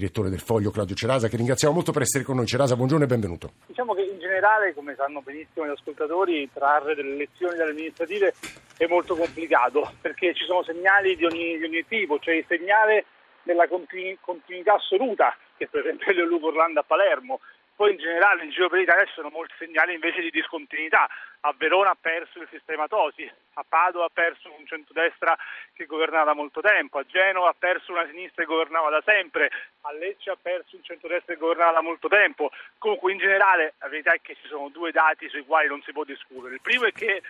direttore del Foglio Claudio Cerasa, che ringraziamo molto per essere con noi. Cerasa, buongiorno e benvenuto. Diciamo che in generale, come sanno benissimo gli ascoltatori, trarre delle lezioni dalle amministrative è molto complicato perché ci sono segnali di ogni, di ogni tipo, cioè il segnale della continu- continuità assoluta, che per esempio è Luco Orlando a Palermo, poi in generale in giro per l'Italia ci sono molti segnali invece di discontinuità. A Verona ha perso il sistema Tosi, a Padova ha perso un centrodestra che governava da molto tempo, a Genova ha perso una sinistra che governava da sempre, a Lecce ha perso un centrodestra che governava da molto tempo. Comunque in generale la verità è che ci sono due dati sui quali non si può discutere. Il primo è che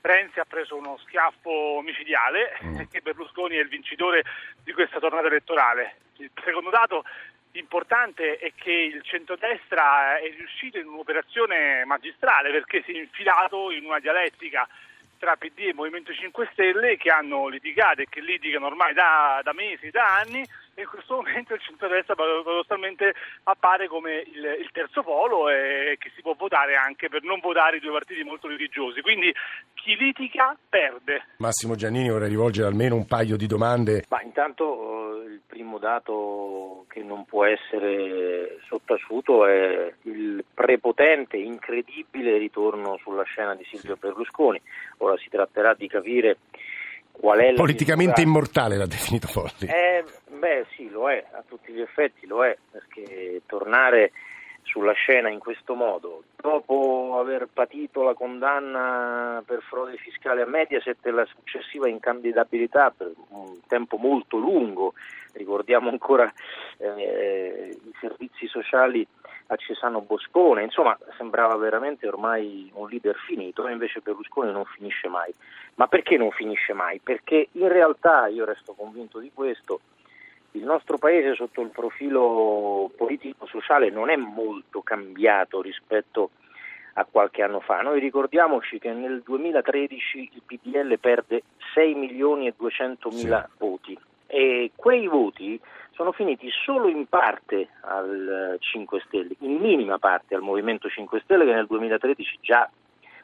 Renzi ha preso uno schiaffo micidiale mm. e che Berlusconi è il vincitore di questa tornata elettorale. Il secondo dato importante è che il centrodestra è riuscito in un'operazione magistrale perché si è infilato in una dialettica tra PD e Movimento 5 Stelle che hanno litigato e che litigano ormai da, da mesi, da anni e in questo momento il centrodestra paradossalmente appare come il, il, terzo polo e che si può votare anche per non votare i due partiti molto litigiosi. Quindi chi litiga perde. Massimo Giannini vorrei rivolgere almeno un paio di domande. Ma intanto eh, il primo dato che non può essere sottaciuto è il prepotente, incredibile ritorno sulla scena di Silvio Berlusconi. Ora si tratterà di capire qual è la Politicamente misura... immortale l'ha definito Folli. Eh, beh sì, lo è, a tutti gli effetti lo è, perché tornare sulla scena in questo modo, dopo aver patito la condanna per frode fiscale a Mediaset e la successiva incandidabilità per un tempo molto lungo, ricordiamo ancora eh, i servizi sociali a Cesano Boscone, insomma sembrava veramente ormai un leader finito e invece Berlusconi non finisce mai. Ma perché non finisce mai? Perché in realtà, io resto convinto di questo, il nostro paese sotto il profilo politico-sociale non è molto cambiato rispetto a qualche anno fa. Noi ricordiamoci che nel 2013 il PDL perde 6 milioni e 200 mila sì. voti e quei voti sono finiti solo in parte al 5 Stelle, in minima parte al Movimento 5 Stelle che nel 2013 già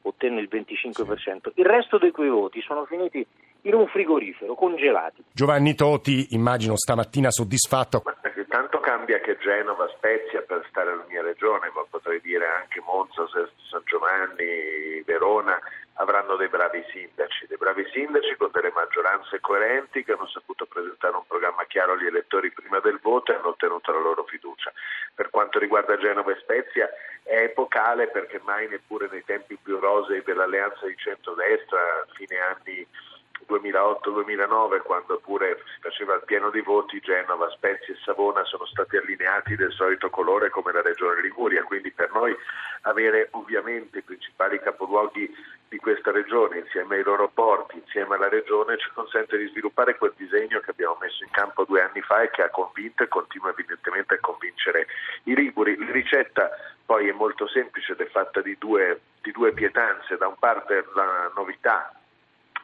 ottenne il 25%. Il resto di quei voti sono finiti in un frigorifero, congelati. Giovanni Toti, immagino stamattina soddisfatto. Tanto cambia che Genova, Spezia per stare alla mia regione, ma potrei dire anche Monza, San Giovanni, Verona avranno dei bravi sindaci, dei bravi sindaci con delle maggioranze coerenti che hanno saputo presentare un programma chiaro agli elettori prima del voto e hanno ottenuto la loro fiducia. Per quanto riguarda Genova e Spezia è epocale perché mai neppure nei tempi più rosei dell'alleanza di centrodestra, fine anni 2008-2009 quando pure si faceva il pieno di voti Genova, Spezia e Savona sono stati allineati del solito colore come la regione Liguria, quindi per noi avere ovviamente i principali capoluoghi di questa regione insieme ai loro porti, insieme alla regione ci consente di sviluppare quel disegno che abbiamo messo in campo due anni fa e che ha convinto e continua evidentemente a convincere i Liguri. La ricetta poi è molto semplice ed è fatta di due, di due pietanze, da un parte la novità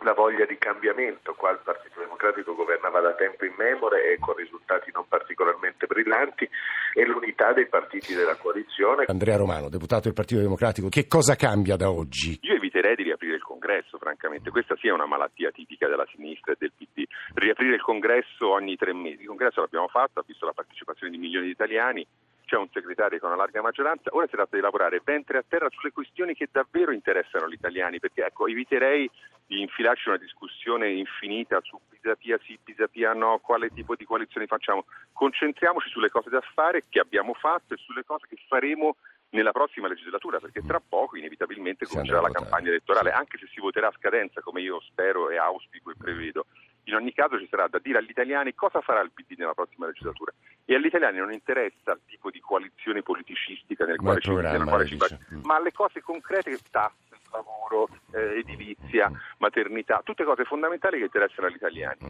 la voglia di cambiamento, qua il Partito Democratico governava da tempo in memore e con risultati non particolarmente brillanti, e l'unità dei partiti della coalizione. Andrea Romano, deputato del Partito Democratico, che cosa cambia da oggi? Io eviterei di riaprire il congresso, francamente, questa sia una malattia tipica della sinistra e del PD. Riaprire il congresso ogni tre mesi, il congresso l'abbiamo fatto, ha visto la partecipazione di milioni di italiani, c'è un segretario con una larga maggioranza, ora si tratta di lavorare ventre a terra sulle questioni che davvero interessano gli italiani, perché ecco, eviterei di infilarci una discussione infinita su Pisapia sì, Pisapia no, quale tipo di coalizione facciamo. Concentriamoci sulle cose da fare che abbiamo fatto e sulle cose che faremo nella prossima legislatura, perché tra poco inevitabilmente comincerà la campagna elettorale, anche se si voterà a scadenza, come io spero e auspico e prevedo. In ogni caso ci sarà da dire agli italiani cosa farà il PD nella prossima legislatura e agli italiani non interessa il tipo di coalizione politicistica nel quale ci, quale ci mm. ma le cose concrete, tasse, lavoro, eh, edilizia, maternità, tutte cose fondamentali che interessano agli italiani.